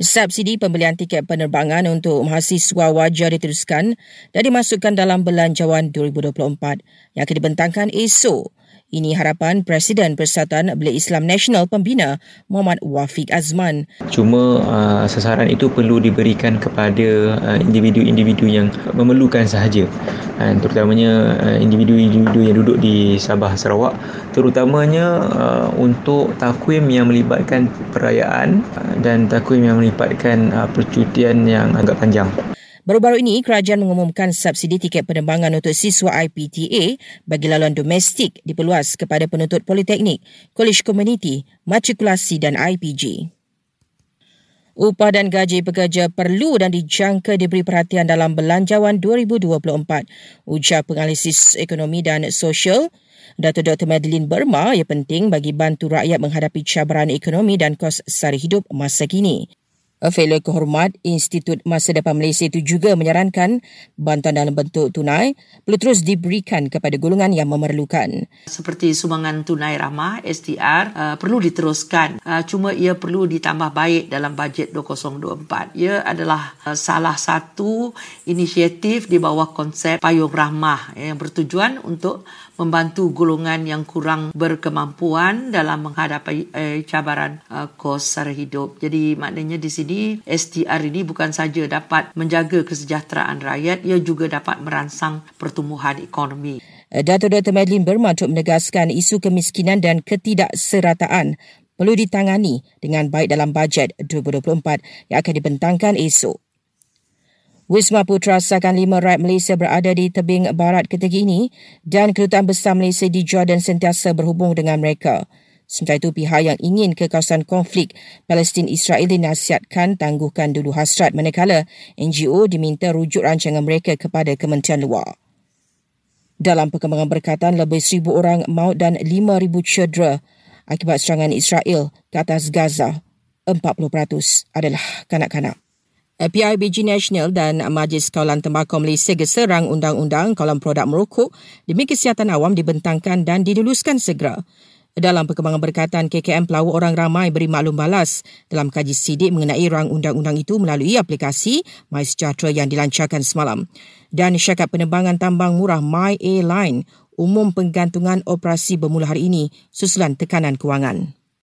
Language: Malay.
Subsidi pembelian tiket penerbangan untuk mahasiswa wajar diteruskan dan dimasukkan dalam belanjawan 2024 yang akan dibentangkan esok. Ini harapan Presiden Persatuan Belia Islam Nasional Pembina Muhammad Wafiq Azman. Cuma uh, sasaran itu perlu diberikan kepada uh, individu-individu yang memerlukan sahaja. Dan terutamanya uh, individu-individu yang duduk di Sabah Sarawak terutamanya uh, untuk takwim yang melibatkan perayaan uh, dan takwim yang melibatkan uh, percutian yang agak panjang. Baru-baru ini, kerajaan mengumumkan subsidi tiket penerbangan untuk siswa IPTA bagi laluan domestik diperluas kepada penuntut politeknik, college community, matrikulasi dan IPG. Upah dan gaji pekerja perlu dan dijangka diberi perhatian dalam belanjawan 2024. Ujar penganalisis ekonomi dan sosial, Dato' Dr. Madeline Burma, ia penting bagi bantu rakyat menghadapi cabaran ekonomi dan kos sari hidup masa kini. Fellow Kehormat Institut Masa Depan Malaysia itu juga menyarankan bantuan dalam bentuk tunai perlu terus diberikan kepada golongan yang memerlukan. Seperti sumbangan tunai ramah STR uh, perlu diteruskan uh, cuma ia perlu ditambah baik dalam bajet 2024. Ia adalah uh, salah satu inisiatif di bawah konsep payung ramah yang bertujuan untuk membantu golongan yang kurang berkemampuan dalam menghadapi eh, cabaran uh, kos sara hidup. Jadi maknanya di sini Ini bukan saja dapat menjaga kesejahteraan rakyat, ia juga dapat merangsang pertumbuhan ekonomi. Dato' Dr. Madeline Berman untuk menegaskan isu kemiskinan dan ketidakserataan perlu ditangani dengan baik dalam bajet 2024 yang akan dibentangkan esok. Wisma Putra Sakan Lima Rakyat Malaysia berada di tebing barat ketika ini dan Kedutaan Besar Malaysia di Jordan sentiasa berhubung dengan mereka. Sementara itu, pihak yang ingin ke kawasan konflik Palestin-Israel dinasihatkan tangguhkan dulu hasrat manakala NGO diminta rujuk rancangan mereka kepada Kementerian Luar. Dalam perkembangan berkaitan, lebih seribu orang maut dan lima ribu cedera akibat serangan Israel ke atas Gaza. 40% adalah kanak-kanak. PIBG Nasional dan Majlis Kawalan Tembakau Malaysia geserang undang-undang kawalan produk merokok demi kesihatan awam dibentangkan dan diluluskan segera. Dalam perkembangan berkaitan, KKM pelawak orang ramai beri maklum balas dalam kaji sidik mengenai rang undang-undang itu melalui aplikasi MySejahtera yang dilancarkan semalam. Dan syakat penerbangan tambang murah My Airline umum penggantungan operasi bermula hari ini susulan tekanan kewangan.